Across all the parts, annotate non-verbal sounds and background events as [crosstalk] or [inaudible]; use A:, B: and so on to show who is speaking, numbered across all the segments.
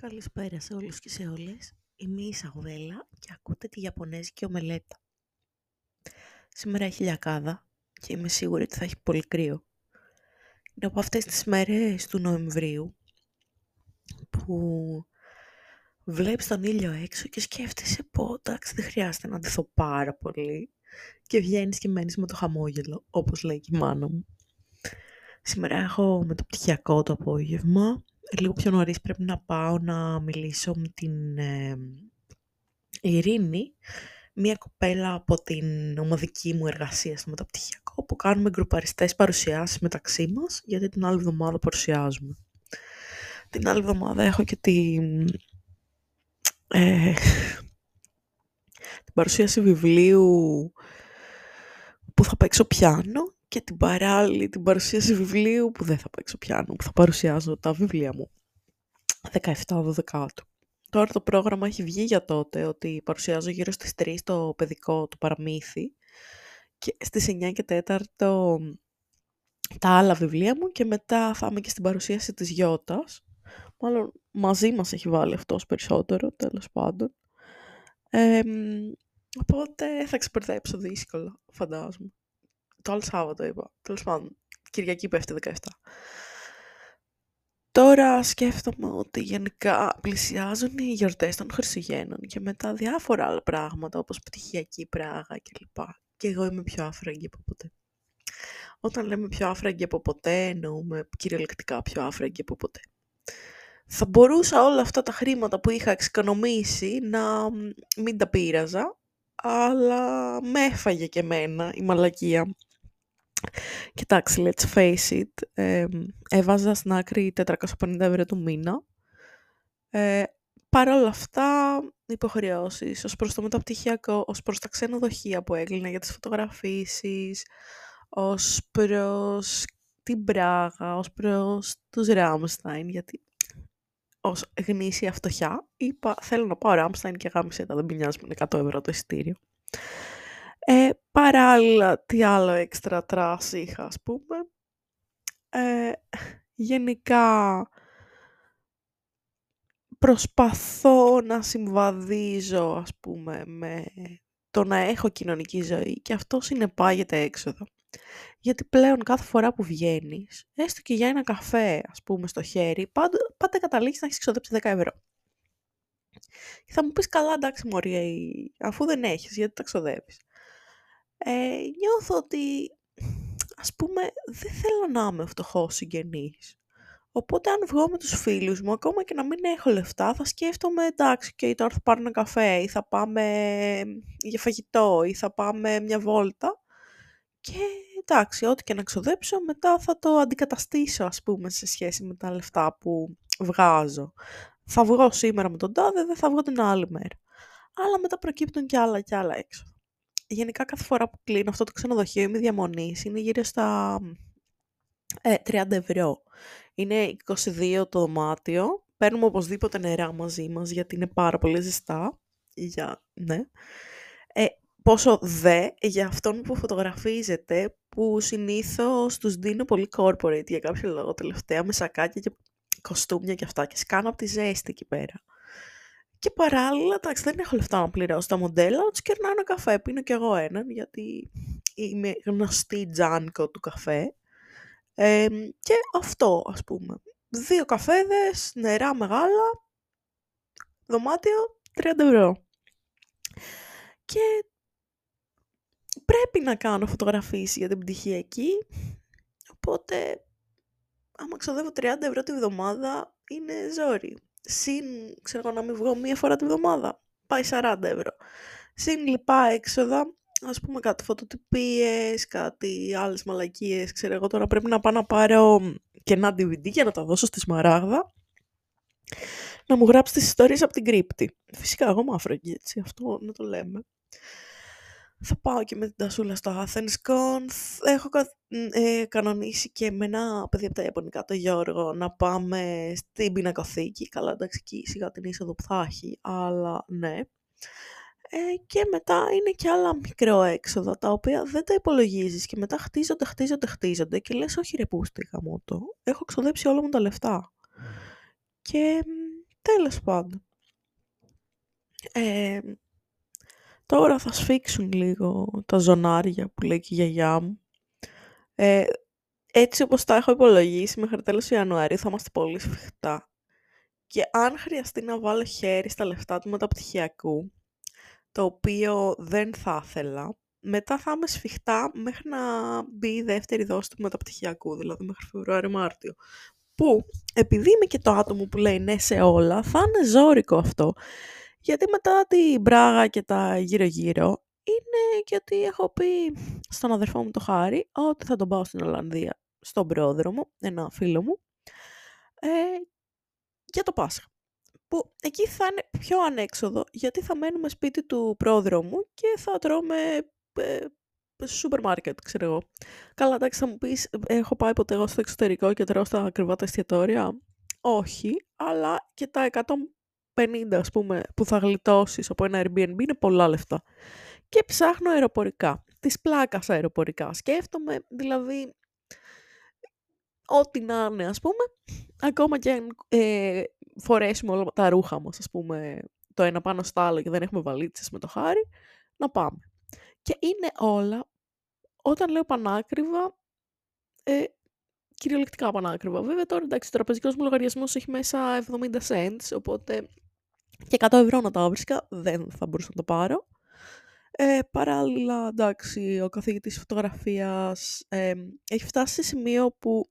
A: Καλησπέρα σε όλους και σε όλες. Είμαι η Ισαουδέλα και ακούτε τη Ιαπωνέζικη ομελέτα. Σήμερα έχει λιακάδα και είμαι σίγουρη ότι θα έχει πολύ κρύο. Είναι από αυτές τις μέρες του Νοεμβρίου που βλέπεις τον ήλιο έξω και σκέφτεσαι πω εντάξει δεν χρειάζεται να ντυθώ πάρα πολύ και βγαίνεις και μένεις με το χαμόγελο όπως λέει και η μάνα μου. Σήμερα έχω με το πτυχιακό το απόγευμα λίγο πιο νωρίς πρέπει να πάω να μιλήσω με την ε, Ειρήνη, μία κοπέλα από την ομαδική μου εργασία στο μεταπτυχιακό, που κάνουμε γκρουπαριστές παρουσιάσεις μεταξύ μας, γιατί την άλλη εβδομάδα παρουσιάζουμε. Την άλλη εβδομάδα έχω και την, ε, την παρουσίαση βιβλίου που θα παίξω πιάνο και την παράλληλη την παρουσίαση βιβλίου που δεν θα παίξω πιάνο, που θα παρουσιάζω τα βιβλία μου. 17-12 Τώρα το πρόγραμμα έχει βγει για τότε ότι παρουσιάζω γύρω στις 3 το παιδικό του παραμύθι και στις 9 και 4 τα άλλα βιβλία μου και μετά θα είμαι και στην παρουσίαση της Γιώτας. Μάλλον μαζί μας έχει βάλει αυτός περισσότερο, τέλος πάντων. Ε, οπότε θα ξεπερδέψω δύσκολα, φαντάζομαι το άλλο Σάββατο είπα. Τέλος πάντων, Κυριακή πέφτει 17. Τώρα σκέφτομαι ότι γενικά πλησιάζουν οι γιορτές των Χριστουγέννων και μετά διάφορα άλλα πράγματα όπως πτυχιακή πράγα κλπ. Και εγώ είμαι πιο άφραγγη από ποτέ. Όταν λέμε πιο άφραγγη από ποτέ εννοούμε κυριολεκτικά πιο άφραγγη από ποτέ. Θα μπορούσα όλα αυτά τα χρήματα που είχα εξοικονομήσει να μην τα πείραζα, αλλά με έφαγε και εμένα η μαλακία Κοιτάξτε, let's face it, ε, έβαζα στην άκρη 450 ευρώ το μήνα. Ε, Παρ' όλα αυτά, υποχρεώσεις ως προς το μεταπτυχιακό, ως προς τα ξενοδοχεία που έκλεινα για τις φωτογραφίσεις, ως προς την Πράγα, ως προς τους Rammstein, γιατί ως γνήσια φτωχιά είπα θέλω να πάω Rammstein και γάμισε τα, δεν πειράζει με 100 ευρώ το εισιτήριο. Ε, παράλληλα, τι άλλο έξτρα trash είχα, ας πούμε. Ε, γενικά, προσπαθώ να συμβαδίζω, ας πούμε, με το να έχω κοινωνική ζωή και αυτό συνεπάγεται έξοδο. Γιατί πλέον κάθε φορά που βγαίνεις, έστω και για ένα καφέ, ας πούμε, στο χέρι, πάντα, πάντα καταλήγεις να έχεις εξοδέψει 10 ευρώ. Και θα μου πεις καλά, εντάξει, μωρή, αφού δεν έχεις, γιατί τα ξοδεύεις ε, νιώθω ότι, ας πούμε, δεν θέλω να είμαι φτωχός συγγενής. Οπότε αν βγω με τους φίλους μου, ακόμα και να μην έχω λεφτά, θα σκέφτομαι, εντάξει, και τώρα θα πάρω ένα καφέ ή θα πάμε για φαγητό ή θα πάμε μια βόλτα. Και εντάξει, ό,τι και να ξοδέψω, μετά θα το αντικαταστήσω, ας πούμε, σε σχέση με τα λεφτά που βγάζω. Θα βγω σήμερα με τον τάδε, δεν θα βγω την άλλη μέρα. Αλλά μετά προκύπτουν και άλλα και άλλα έξω γενικά κάθε φορά που κλείνω αυτό το ξενοδοχείο ή διαμονής είναι γύρω στα ε, 30 ευρώ. Είναι 22 το δωμάτιο. Παίρνουμε οπωσδήποτε νερά μαζί μας γιατί είναι πάρα πολύ ζεστά. Για, ναι. Ε, πόσο δε για αυτόν που φωτογραφίζεται που συνήθως τους δίνω πολύ corporate για κάποιο λόγο τελευταία με σακάκια και κοστούμια και αυτά και σκάνω από τη ζέστη εκεί πέρα. Και παράλληλα, εντάξει, δεν έχω λεφτά να πληρώσω τα μοντέλα, τους κερνάω ένα καφέ. Πίνω κι εγώ έναν, γιατί είμαι γνωστή τζάνκο του καφέ. και αυτό, ας πούμε. Δύο καφέδες, νερά μεγάλα, δωμάτιο, 30 ευρώ. Και πρέπει να κάνω φωτογραφίση για την πτυχιακή, οπότε άμα ξοδεύω 30 ευρώ τη βδομάδα είναι ζόρι συν, ξέρω να μην βγω μία φορά τη βδομάδα, πάει 40 ευρώ. Συν λοιπά έξοδα, ας πούμε κάτι φωτοτυπίες, κάτι άλλες μαλακίες, ξέρω εγώ τώρα πρέπει να πάω να πάρω και ένα DVD για να τα δώσω στη Σμαράγδα, να μου γράψει τις ιστορίες από την κρύπτη. Φυσικά εγώ μαύρογγι, έτσι, αυτό να το λέμε θα πάω και με την Τασούλα στο Athens Con. Έχω ε, κανονίσει και με ένα παιδί από τα Ιαπωνικά, το Γιώργο, να πάμε στην πινακοθήκη. Καλά, εντάξει, εκεί σιγά την είσοδο που θα έχει, αλλά ναι. Ε, και μετά είναι και άλλα μικρό έξοδα, τα οποία δεν τα υπολογίζεις και μετά χτίζονται, χτίζονται, χτίζονται και λες όχι ρε πούστη γαμώτο, έχω ξοδέψει όλα μου τα λεφτά. Και Τέλος πάντων. Ε, τώρα θα σφίξουν λίγο τα ζωνάρια που λέει και η γιαγιά μου. Ε, έτσι όπως τα έχω υπολογίσει μέχρι τέλος Ιανουαρίου θα είμαστε πολύ σφιχτά. Και αν χρειαστεί να βάλω χέρι στα λεφτά του μεταπτυχιακού, το οποίο δεν θα ήθελα, μετά θα είμαι σφιχτά μέχρι να μπει η δεύτερη δόση του μεταπτυχιακού, δηλαδή μέχρι Φεβρουάριο-Μάρτιο. Που, επειδή είμαι και το άτομο που λέει ναι σε όλα, θα είναι ζώρικο αυτό. Γιατί μετά την Πράγα και τα γύρω-γύρω, είναι γιατί έχω πει στον αδερφό μου το Χάρη ότι θα τον πάω στην Ολλανδία, στον πρόδρομο, ένα φίλο μου, ε, για το Πάσχα. Που εκεί θα είναι πιο ανέξοδο, γιατί θα μένουμε σπίτι του πρόδρομου και θα τρώμε ε, σούπερ μάρκετ, ξέρω εγώ. Καλά, εντάξει, θα μου πεις, έχω πάει ποτέ εγώ στο εξωτερικό και τρώω στα ακριβά τα εστιατόρια; Όχι, αλλά και τα 150, ας πούμε, που θα γλιτώσεις από ένα Airbnb είναι πολλά λεφτά. Και ψάχνω αεροπορικά, της πλάκας αεροπορικά. Σκέφτομαι, δηλαδή, ό,τι να είναι, ας πούμε, ακόμα και αν ε, φορέσουμε όλα τα ρούχα μας, ας πούμε, το ένα πάνω στο άλλο και δεν έχουμε βαλίτσες με το χάρι, να πάμε. Και είναι όλα, όταν λέω πανάκριβα, ε, κυριολεκτικά πανάκριβα. Βέβαια τώρα εντάξει, ο τραπεζικός μου λογαριασμός έχει μέσα 70 cents, οπότε και 100 ευρώ να τα βρίσκα, δεν θα μπορούσα να το πάρω. Ε, παράλληλα, εντάξει, ο καθηγητής φωτογραφίας ε, έχει φτάσει σε σημείο που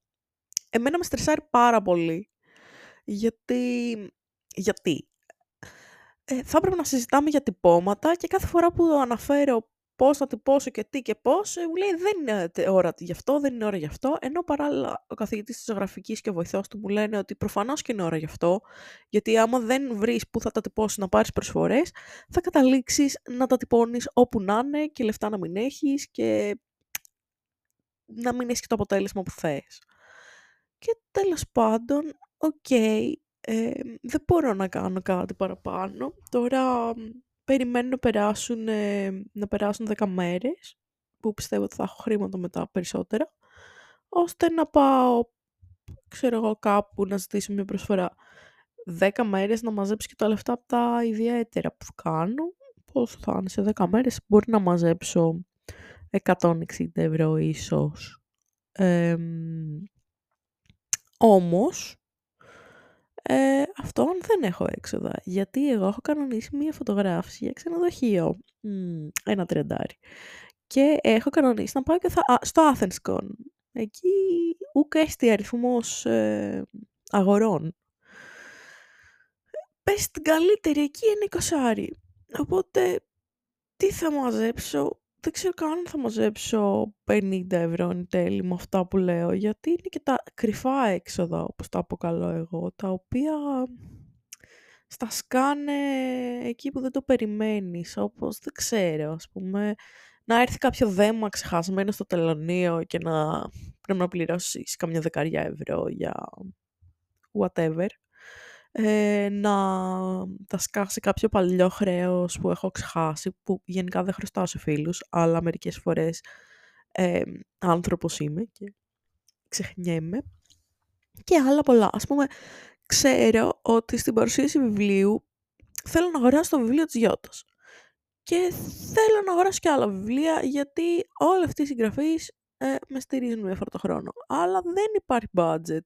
A: εμένα με στρεσάρει πάρα πολύ. Γιατί, γιατί ε, θα έπρεπε να συζητάμε για τυπώματα και κάθε φορά που αναφέρω πώς θα τυπώσω και τι και πώς, ε, μου λέει δεν είναι ώρα γι' αυτό, δεν είναι ώρα γι' αυτό. Ενώ παράλληλα ο καθηγητής της ζωγραφικής και ο βοηθός του μου λένε ότι προφανώς και είναι ώρα γι' αυτό, γιατί άμα δεν βρεις πού θα τα τυπώσεις να πάρεις προσφορές, θα καταλήξεις να τα τυπώνεις όπου να είναι και λεφτά να μην έχεις και να μην έχεις και το αποτέλεσμα που θες. Και τέλος πάντων, οκ, ε, δεν μπορώ να κάνω κάτι παραπάνω. Τώρα περιμένω να περάσουν, ε, να περάσουν 10 μέρες, που πιστεύω ότι θα έχω χρήματα μετά περισσότερα, ώστε να πάω, ξέρω εγώ, κάπου να ζητήσω μια προσφορά 10 μέρες να μαζέψω και τα λεφτά από τα ιδιαίτερα που κάνω. Πώς θα είναι σε 10 μέρες, μπορεί να μαζέψω 160 ευρώ ίσως. Ε, όμως, ε, αυτό δεν έχω έξοδα. Γιατί εγώ έχω κανονίσει μία φωτογράφηση για ξενοδοχείο. ένα τριαντάρι. Και έχω κανονίσει να πάω και θα, στο Athenscon. Εκεί ούκ έστι αριθμός ε, αγορών. Πες την καλύτερη, εκεί είναι 20 Οπότε, τι θα μαζέψω, δεν ξέρω καν αν θα μαζέψω 50 ευρώ εν τέλει με αυτά που λέω, γιατί είναι και τα κρυφά έξοδα, όπως τα αποκαλώ εγώ, τα οποία στα σκάνε εκεί που δεν το περιμένεις, όπως δεν ξέρω, ας πούμε, να έρθει κάποιο δέμα ξεχασμένο στο τελωνίο και να πρέπει να πληρώσεις καμιά δεκαριά ευρώ για whatever ε, να τα σκάσει κάποιο παλιό χρέος που έχω ξεχάσει, που γενικά δεν χρωστάω σε φίλους, αλλά μερικές φορές ε, άνθρωπος είμαι και ξεχνιέμαι. Και άλλα πολλά. Ας πούμε, ξέρω ότι στην παρουσίαση βιβλίου θέλω να αγοράσω το βιβλίο της Γιώτας. Και θέλω να αγοράσω και άλλα βιβλία, γιατί όλοι αυτοί οι συγγραφείς ε, με στηρίζουν μια φορά το χρόνο. Αλλά δεν υπάρχει budget.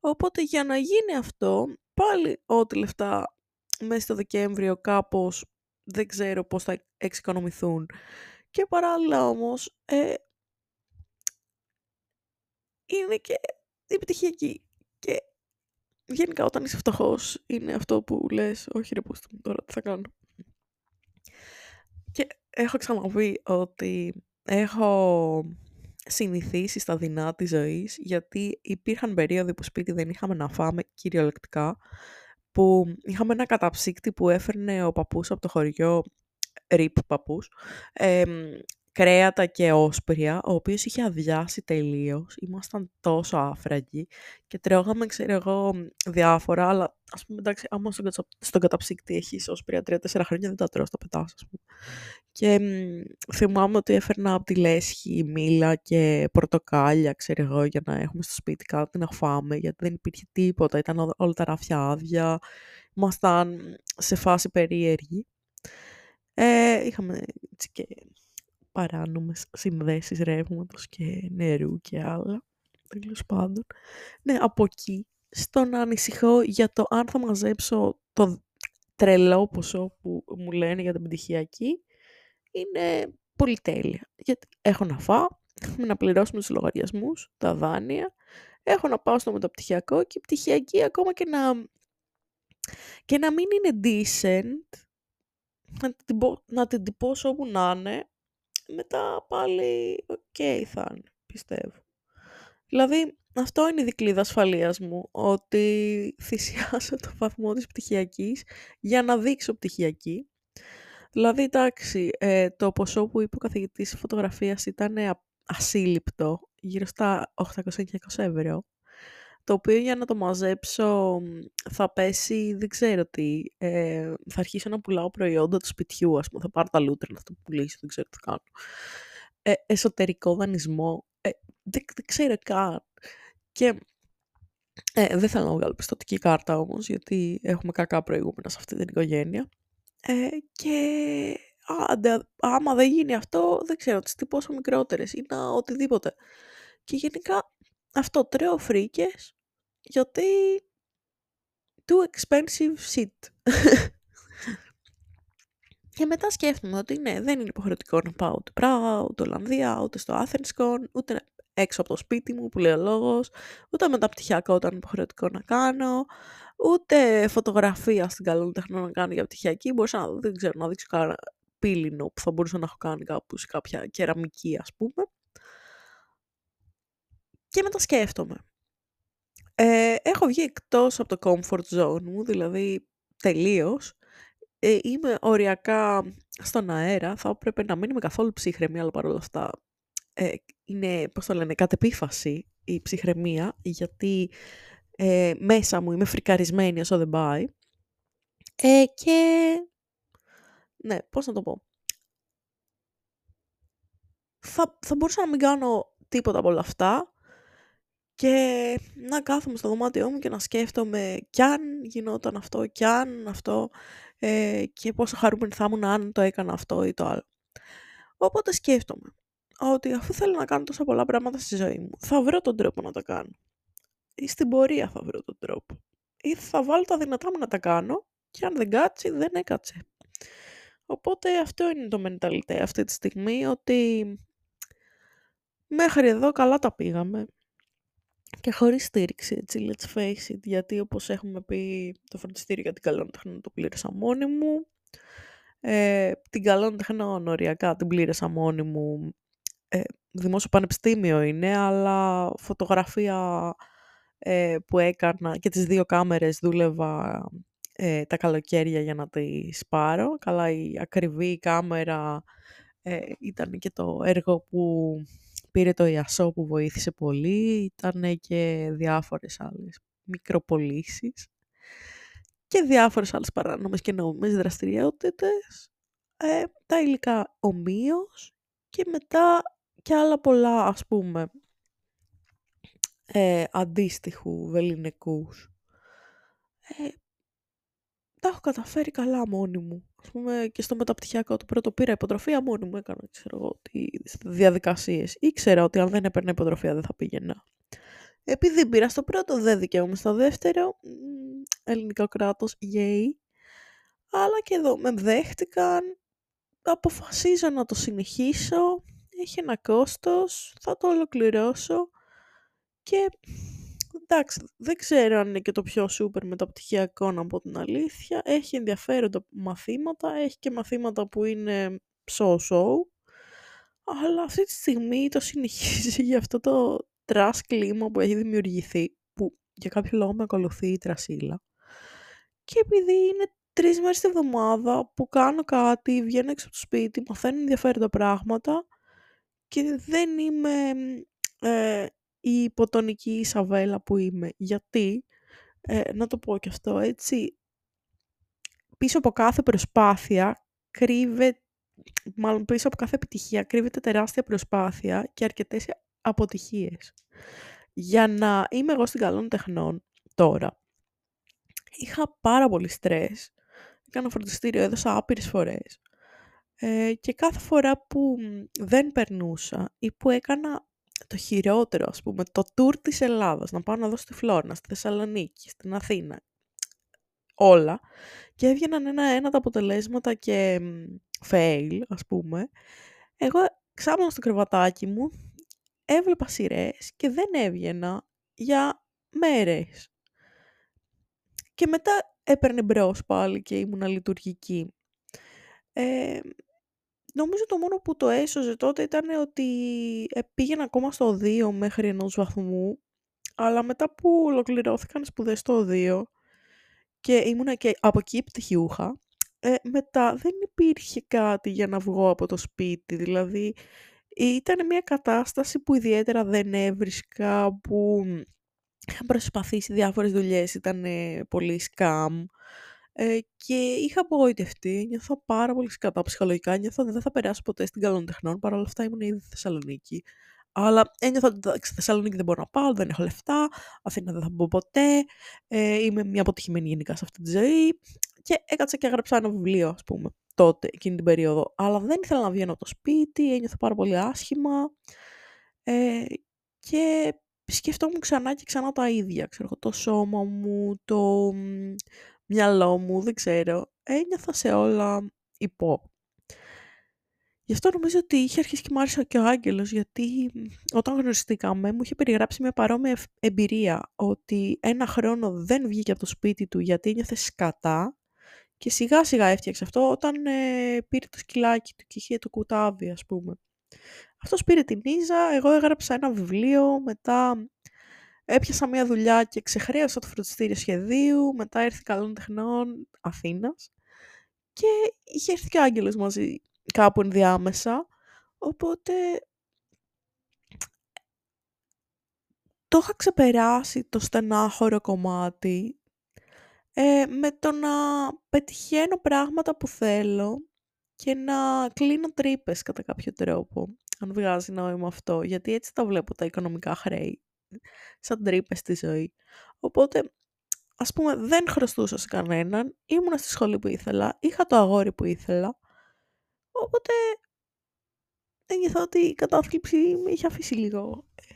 A: Οπότε για να γίνει αυτό, πάλι ό,τι λεφτά μέσα στο Δεκέμβριο κάπως δεν ξέρω πώς θα εξοικονομηθούν. Και παράλληλα όμως ε, είναι και η επιτυχιακή. Και γενικά όταν είσαι φτωχός είναι αυτό που λες όχι ρε πούστη μου τώρα τι θα κάνω. Και έχω ξαναπεί ότι έχω συνηθίσεις στα δεινά της ζωής, γιατί υπήρχαν περίοδοι που σπίτι δεν είχαμε να φάμε κυριολεκτικά, που είχαμε ένα καταψύκτη που έφερνε ο παππούς από το χωριό, ρίπ παππούς, κρέατα και όσπρια, ο οποίος είχε αδειάσει τελείως. Ήμασταν τόσο άφραγγοι και τρώγαμε, ξέρω εγώ, διάφορα, αλλά ας πούμε, εντάξει, άμα στον, στον καταψύκτη έχεις όσπρια 3-4 χρόνια, δεν τα τρώω, στα πετάς, ας πούμε. Και μ, θυμάμαι ότι έφερνα από τη λέσχη μήλα και πορτοκάλια, ξέρω εγώ, για να έχουμε στο σπίτι κάτι να φάμε, γιατί δεν υπήρχε τίποτα, ήταν όλα τα ράφια άδεια, ήμασταν σε φάση περίεργη. Ε, είχαμε έτσι και παράνομες συνδέσεις ρεύματος και νερού και άλλα. Τέλος πάντων. Ναι, από εκεί στο να ανησυχώ για το αν θα μαζέψω το τρελό ποσό που μου λένε για την πτυχιακή είναι πολύ τέλεια. Γιατί έχω να φάω, έχουμε να πληρώσουμε τους λογαριασμούς, τα δάνεια, έχω να πάω στο μεταπτυχιακό και η πτυχιακή ακόμα και να, και να μην είναι decent, να την, να την τυπώσω όπου να είναι, μετά πάλι ok θα είναι, πιστεύω. Δηλαδή, αυτό είναι η δικλίδα ασφαλείας μου, ότι θυσιάσω το βαθμό της πτυχιακής για να δείξω πτυχιακή. Δηλαδή, εντάξει, ε, το ποσό που είπε ο καθηγητής φωτογραφίας ήταν ασύλληπτο, γύρω στα 800-900 ευρώ, το οποίο για να το μαζέψω θα πέσει, δεν ξέρω τι, ε, θα αρχίσω να πουλάω προϊόντα του σπιτιού, ας πούμε, θα πάρω τα λούτρα να το πουλήσω, δεν ξέρω τι θα κάνω. Ε, εσωτερικό δανεισμό, ε, δεν, δεν ξέρω καν. Και ε, δεν θέλω να βγάλω πιστοτική κάρτα όμως, γιατί έχουμε κακά προηγούμενα σε αυτή την οικογένεια. Ε, και άντε, άμα δεν γίνει αυτό, δεν ξέρω, τις τι πόσο μικρότερες ή να οτιδήποτε. Και γενικά αυτό, τρέω φρίκες, γιατί too expensive shit. Και μετά σκέφτομαι ότι ναι, δεν είναι υποχρεωτικό να πάω ούτε Πράγα, ούτε Ολλανδία, ούτε στο Athenscon, ούτε έξω από το σπίτι μου που λέει ο λόγος, ούτε μεταπτυχιακό όταν είναι υποχρεωτικό να κάνω, ούτε φωτογραφία στην καλή τεχνό να κάνω για πτυχιακή. Μπορούσα να, δεν ξέρω, να δείξω κανένα πύλινο που θα μπορούσα να έχω κάνει κάπου σε κάποια κεραμική ας πούμε. Και μετά σκέφτομαι. Ε, έχω βγει εκτός από το comfort zone μου, δηλαδή τελείως. Ε, είμαι οριακά στον αέρα, θα έπρεπε να μην είμαι καθόλου ψύχρεμη, αλλά παρόλα αυτά ε, είναι, πώς το λένε, κατ' επίφαση η ψυχραιμία, γιατί ε, μέσα μου είμαι φρικαρισμένη όσο δεν πάει. Ε, και, ναι, πώς να το πω. Θα, θα μπορούσα να μην κάνω τίποτα από όλα αυτά και να κάθομαι στο δωμάτιό μου και να σκέφτομαι κι αν γινόταν αυτό, κι αν αυτό ε, και πόσο χαρούμενη θα ήμουν αν το έκανα αυτό ή το άλλο. Οπότε σκέφτομαι ότι αφού θέλω να κάνω τόσα πολλά πράγματα στη ζωή μου, θα βρω τον τρόπο να τα κάνω. Ή στην πορεία θα βρω τον τρόπο. Ή θα βάλω τα δυνατά μου να τα κάνω και αν δεν κάτσει, δεν έκατσε. Οπότε αυτό είναι το mentality αυτή τη στιγμή, ότι μέχρι εδώ καλά τα πήγαμε και χωρίς στήριξη, έτσι, let's face it, γιατί όπως έχουμε πει το φροντιστήριο για την καλών τεχνών το πλήρωσα μόνη μου, ε, την καλών τεχνών οριακά την πλήρωσα μόνη μου ε, δημόσιο πανεπιστήμιο είναι, αλλά φωτογραφία ε, που έκανα και τις δύο κάμερες δούλευα ε, τα καλοκαίρια για να τις πάρω. Καλά, η ακριβή κάμερα ε, ήταν και το έργο που πήρε το ΙΑΣΟ που βοήθησε πολύ. Ήταν και διάφορες άλλες μικροπολίσεις και διάφορες άλλες παράνομες και νόμιμες δραστηριότητες. Ε, τα υλικά ομοίως και μετά και άλλα πολλά ας πούμε ε, αντίστοιχου βεληνικούς. Ε, τα έχω καταφέρει καλά μόνη μου. Ας πούμε και στο μεταπτυχιακό το πρώτο πήρα υποτροφία μόνη μου. Έκανα ξέρω εγώ τις διαδικασίες. Ήξερα ότι αν δεν έπαιρνα υποτροφία δεν θα πήγαινα. Επειδή πήρα στο πρώτο δεν δικαιούμαι στο δεύτερο. Ελληνικό κράτος, yay. Αλλά και εδώ με δέχτηκαν. Αποφασίζω να το συνεχίσω έχει ένα κόστος, θα το ολοκληρώσω και εντάξει, δεν ξέρω αν είναι και το πιο σούπερ μεταπτυχιακό να πω την αλήθεια. Έχει ενδιαφέροντα μαθήματα, έχει και μαθήματα που είναι so-so, αλλά αυτή τη στιγμή το συνεχίζει [laughs] για αυτό το trash κλίμα που έχει δημιουργηθεί, που για κάποιο λόγο με ακολουθεί η τρασίλα. Και επειδή είναι τρεις μέρες τη εβδομάδα που κάνω κάτι, βγαίνω έξω από το σπίτι, μαθαίνω ενδιαφέροντα πράγματα, και δεν είμαι ε, η υποτονική Ισαβέλα που είμαι. Γιατί, ε, να το πω και αυτό έτσι, πίσω από κάθε προσπάθεια κρύβεται, μάλλον πίσω από κάθε επιτυχία κρύβεται τεράστια προσπάθεια και αρκετές αποτυχίες. Για να είμαι εγώ στην καλών τεχνών τώρα, είχα πάρα πολύ στρες. Έκανα φροντιστήριο, έδωσα άπειρες φορές. Ε, και κάθε φορά που δεν περνούσα ή που έκανα το χειρότερο, ας πούμε, το tour της Ελλάδας, να πάω να δω στη Φλόρνα, στη Θεσσαλονίκη, στην Αθήνα, όλα, και έβγαιναν ένα-ένα τα αποτελέσματα και fail, ας πούμε, εγώ ξάπλωνα στο κρεβατάκι μου, έβλεπα σειρές και δεν έβγαινα για μέρες. Και μετά έπαιρνε μπρος πάλι και ήμουν λειτουργική. Ε, νομίζω το μόνο που το έσωζε τότε ήταν ότι ε, πήγαινα ακόμα στο 2 μέχρι ενός βαθμού, αλλά μετά που ολοκληρώθηκαν σπουδές στο 2 και ήμουνα και από εκεί πτυχιούχα, ε, μετά δεν υπήρχε κάτι για να βγω από το σπίτι, δηλαδή ήταν μια κατάσταση που ιδιαίτερα δεν έβρισκα, που είχα προσπαθήσει διάφορες δουλειές, ήταν πολύ σκάμ ε, και είχα απογοητευτεί, νιώθω πάρα πολύ σκατά ψυχολογικά, νιώθω ότι δεν θα περάσω ποτέ στην καλών τεχνών, παρόλα αυτά ήμουν ήδη στη Θεσσαλονίκη. Αλλά ένιωθα ότι στη Θεσσαλονίκη δεν μπορώ να πάω, δεν έχω λεφτά, Αθήνα δεν θα μπω ποτέ, ε, είμαι μια αποτυχημένη γενικά σε αυτή τη ζωή. Και έκατσα και έγραψα ένα βιβλίο, ας πούμε, τότε, εκείνη την περίοδο. Αλλά δεν ήθελα να βγαίνω από το σπίτι, ένιωθα πάρα πολύ άσχημα. Ε, και σκεφτόμουν ξανά και ξανά τα ίδια. Ξέρω, το σώμα μου, το μυαλό μου, δεν ξέρω. Ένιωθα σε όλα υπό. Γι' αυτό νομίζω ότι είχε αρχίσει και μου άρεσε και ο Άγγελος, γιατί όταν γνωριστήκαμε μου είχε περιγράψει μια παρόμοια εμπειρία, ότι ένα χρόνο δεν βγήκε από το σπίτι του γιατί ένιωθε σκατά και σιγά σιγά έφτιαξε αυτό όταν ε, πήρε το σκυλάκι του και είχε το κουτάβι ας πούμε. Αυτός πήρε την Ίζα, εγώ έγραψα ένα βιβλίο, μετά έπιασα μια δουλειά και ξεχρέωσα το φροντιστήριο σχεδίου, μετά ήρθε καλών τεχνών Αθήνας και είχε έρθει και ο Άγγελος μαζί κάπου ενδιάμεσα, οπότε το είχα ξεπεράσει το στενάχωρο κομμάτι ε, με το να πετυχαίνω πράγματα που θέλω και να κλείνω τρύπες κατά κάποιο τρόπο, αν βγάζει νόημα αυτό, γιατί έτσι τα βλέπω τα οικονομικά χρέη, σαν τρύπες στη ζωή. Οπότε, ας πούμε, δεν χρωστούσα σε κανέναν, ήμουνα στη σχολή που ήθελα, είχα το αγόρι που ήθελα, οπότε ένιωθα ότι η κατάθλιψη με είχε αφήσει λίγο ε,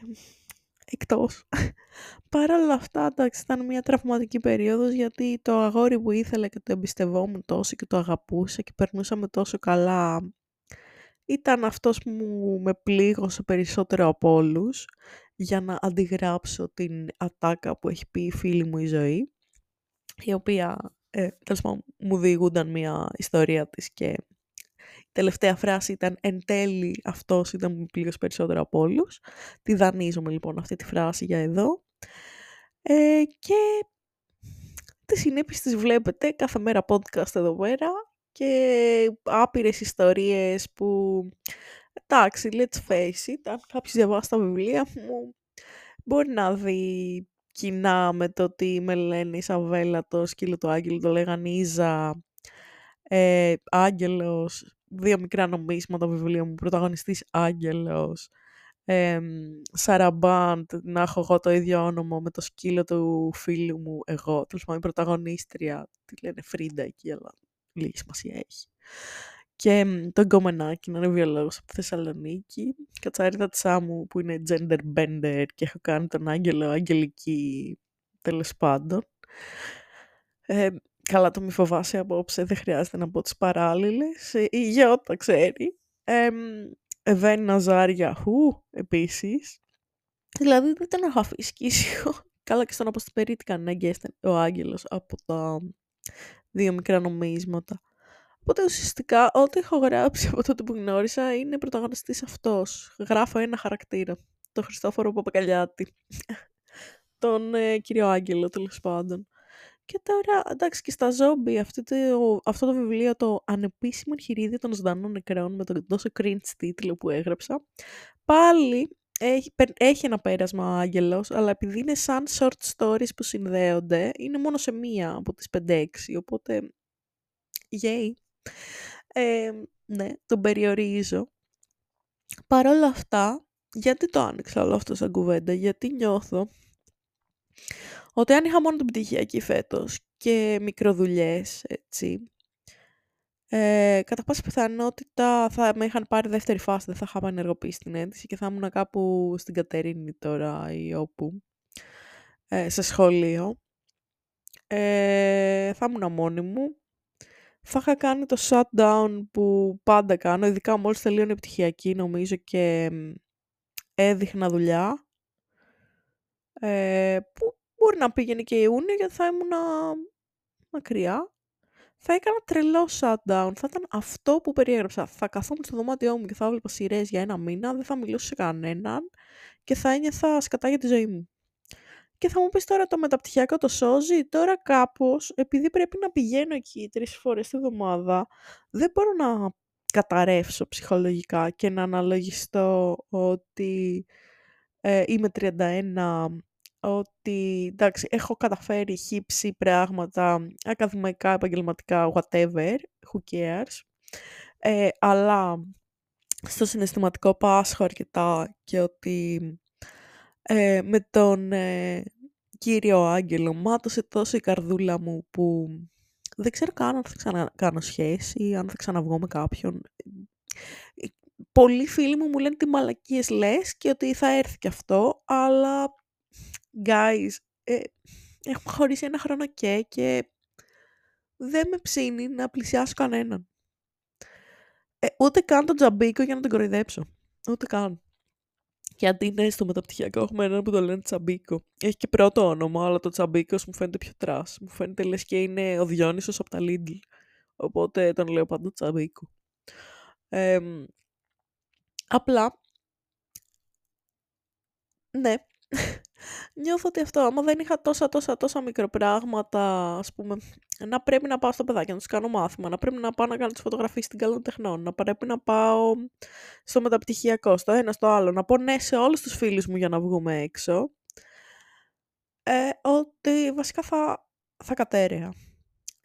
A: εκτός. [laughs] Παρ' όλα αυτά, εντάξει, ήταν μια τραυματική περίοδος γιατί το αγόρι που ήθελα και το εμπιστευόμουν τόσο και το αγαπούσα και περνούσαμε τόσο καλά ήταν αυτός που με πλήγωσε περισσότερο από όλους για να αντιγράψω την ατάκα που έχει πει η φίλη μου η ζωή η οποία ε, τέλος πάντων μου διηγούνταν μια ιστορία της και η τελευταία φράση ήταν «Εν τέλει αυτός ήταν που με πλήγωσε περισσότερο από όλους. Τη δανείζομαι λοιπόν αυτή τη φράση για εδώ. Ε, και τις συνέπειες τις βλέπετε κάθε μέρα podcast εδώ πέρα και άπειρες ιστορίες που εντάξει, let's face it, αν κάποιος διαβάσει τα βιβλία μου μπορεί να δει κοινά με το ότι με λένε Ισαβέλα, το σκύλο του Άγγελου, το λέγανε Ίζα, ε, Άγγελος, δύο μικρά νομίσματα βιβλίο μου, πρωταγωνιστής Άγγελος, ε, Σαραμπάντ, να έχω εγώ το ίδιο όνομα με το σκύλο του φίλου μου, εγώ, τέλος πάντων η πρωταγωνίστρια, τη λένε Φρίντα εκεί, αλλά λίγη σημασία έχει. Και το γκομενάκι, να είναι βιολόγος από τη Θεσσαλονίκη. Κατσαρίδα Τσάμου που είναι gender bender και έχω κάνει τον Άγγελο Αγγελική τέλος πάντων. Ε, καλά το μη φοβάσαι απόψε, δεν χρειάζεται να πω τις παράλληλες. Ε, η Γιώτα ξέρει. Ε, Εβέν Ναζάρια Χου επίσης. Δηλαδή δεν τον έχω αφήσει [laughs] Καλά και στον Αποστηπερίτη κανένα ο Άγγελος από τα δύο μικρά νομίσματα. Οπότε ουσιαστικά ό,τι έχω γράψει από τότε που γνώρισα είναι πρωταγωνιστής αυτός. Γράφω ένα χαρακτήρα. Τον Χριστόφορο Παπακαλιάτη. [laughs] Τον ε, κύριο Άγγελο τέλος πάντων. Και τώρα, εντάξει, και στα ζόμπι, αυτό το, αυτό το βιβλίο, το ανεπίσημο εγχειρίδιο των ζωντανών νεκρών, με τον τόσο cringe τίτλο που έγραψα, πάλι έχει, έχει ένα πέρασμα ο Άγγελος, αλλά επειδή είναι σαν short stories που συνδέονται, είναι μόνο σε μία από τις 5-6, οπότε, yay. Ε, ναι, τον περιορίζω. Παρ' όλα αυτά, γιατί το άνοιξα όλο αυτό σαν κουβέντα, γιατί νιώθω ότι αν είχα μόνο την πτυχιακή φέτος και μικροδουλειές, έτσι. Ε, κατά πάσα πιθανότητα θα με είχαν πάρει δεύτερη φάση, δεν θα είχαμε ενεργοποιήσει την αίτηση και θα ήμουν κάπου στην Κατερίνη τώρα ή όπου, ε, σε σχολείο. Ε, θα ήμουν μόνη μου. Θα είχα κάνει το shutdown που πάντα κάνω, ειδικά μόλις τελείωνε η πτυχιακή νομίζω και έδειχνα δουλειά. Ε, που μπορεί να πήγαινε και Ιούνιο γιατί θα ήμουν μακριά. Θα έκανα τρελό shutdown. Θα ήταν αυτό που περιέγραψα. Θα καθόμουν στο δωμάτιό μου και θα έβλεπα σειρές για ένα μήνα, δεν θα μιλούσα σε κανέναν και θα ένιωθα σκατά για τη ζωή μου. Και θα μου πεις τώρα το μεταπτυχιακό το σώζει, τώρα κάπως, επειδή πρέπει να πηγαίνω εκεί τρεις φορές τη βδομάδα, δεν μπορώ να καταρρεύσω ψυχολογικά και να αναλογιστώ ότι ε, είμαι 31, ότι εντάξει, έχω καταφέρει χύψη πράγματα ακαδημαϊκά, επαγγελματικά, whatever, who cares. Ε, αλλά στο συναισθηματικό πάσχω αρκετά και ότι ε, με τον ε, κύριο Άγγελο μάτωσε τόσο η καρδούλα μου που δεν ξέρω καν αν θα ξανακάνω σχέση, αν θα ξαναβγώ με κάποιον. Πολλοί φίλοι μου μου λένε τι μαλακίες λες και ότι θα έρθει και αυτό, αλλά guys, ε, έχουμε χωρίσει ένα χρόνο και και δεν με ψήνει να πλησιάσω κανέναν. Ε, ούτε καν τον Τσαμπίκο για να τον κοροϊδέψω. Ούτε καν. Γιατί είναι στο μεταπτυχιακό έχουμε έναν που το λένε Τσαμπίκο. Έχει και πρώτο όνομα, αλλά το Τσαμπίκος μου φαίνεται πιο trash. Μου φαίνεται λες και είναι ο Διόνυσος από τα Lidl. Οπότε τον λέω πάντα Τσαμπίκο. Ε, απλά, ναι, νιώθω ότι αυτό, άμα δεν είχα τόσα τόσα τόσα μικροπράγματα, ας πούμε, να πρέπει να πάω στο παιδάκι, να τους κάνω μάθημα, να πρέπει να πάω να κάνω τις φωτογραφίες στην καλών τεχνών, να πρέπει να πάω στο μεταπτυχιακό, στο ένα, στο άλλο, να πω ναι σε όλους τους φίλους μου για να βγούμε έξω, ε, ότι βασικά θα, θα κατέρεα.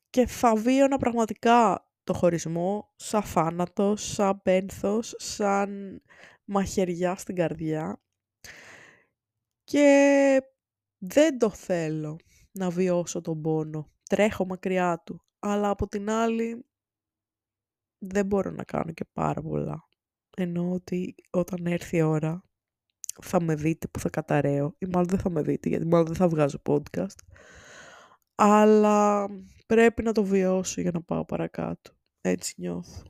A: Και θα βίωνα πραγματικά το χωρισμό σαν θάνατος, σαν πένθος, σαν μαχαιριά στην καρδιά και δεν το θέλω να βιώσω τον πόνο. Τρέχω μακριά του. Αλλά από την άλλη δεν μπορώ να κάνω και πάρα πολλά. Ενώ ότι όταν έρθει η ώρα θα με δείτε που θα καταραίω. Ή μάλλον δεν θα με δείτε γιατί μάλλον δεν θα βγάζω podcast. Αλλά πρέπει να το βιώσω για να πάω παρακάτω. Έτσι νιώθω.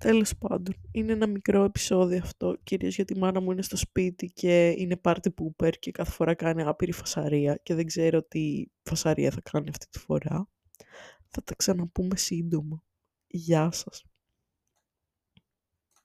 A: Τέλος πάντων, είναι ένα μικρό επεισόδιο αυτό, κυρίως γιατί η μάνα μου είναι στο σπίτι και είναι party pooper και κάθε φορά κάνει άπειρη φασαρία και δεν ξέρω τι φασαρία θα κάνει αυτή τη φορά. Θα τα ξαναπούμε σύντομα. Γεια σας.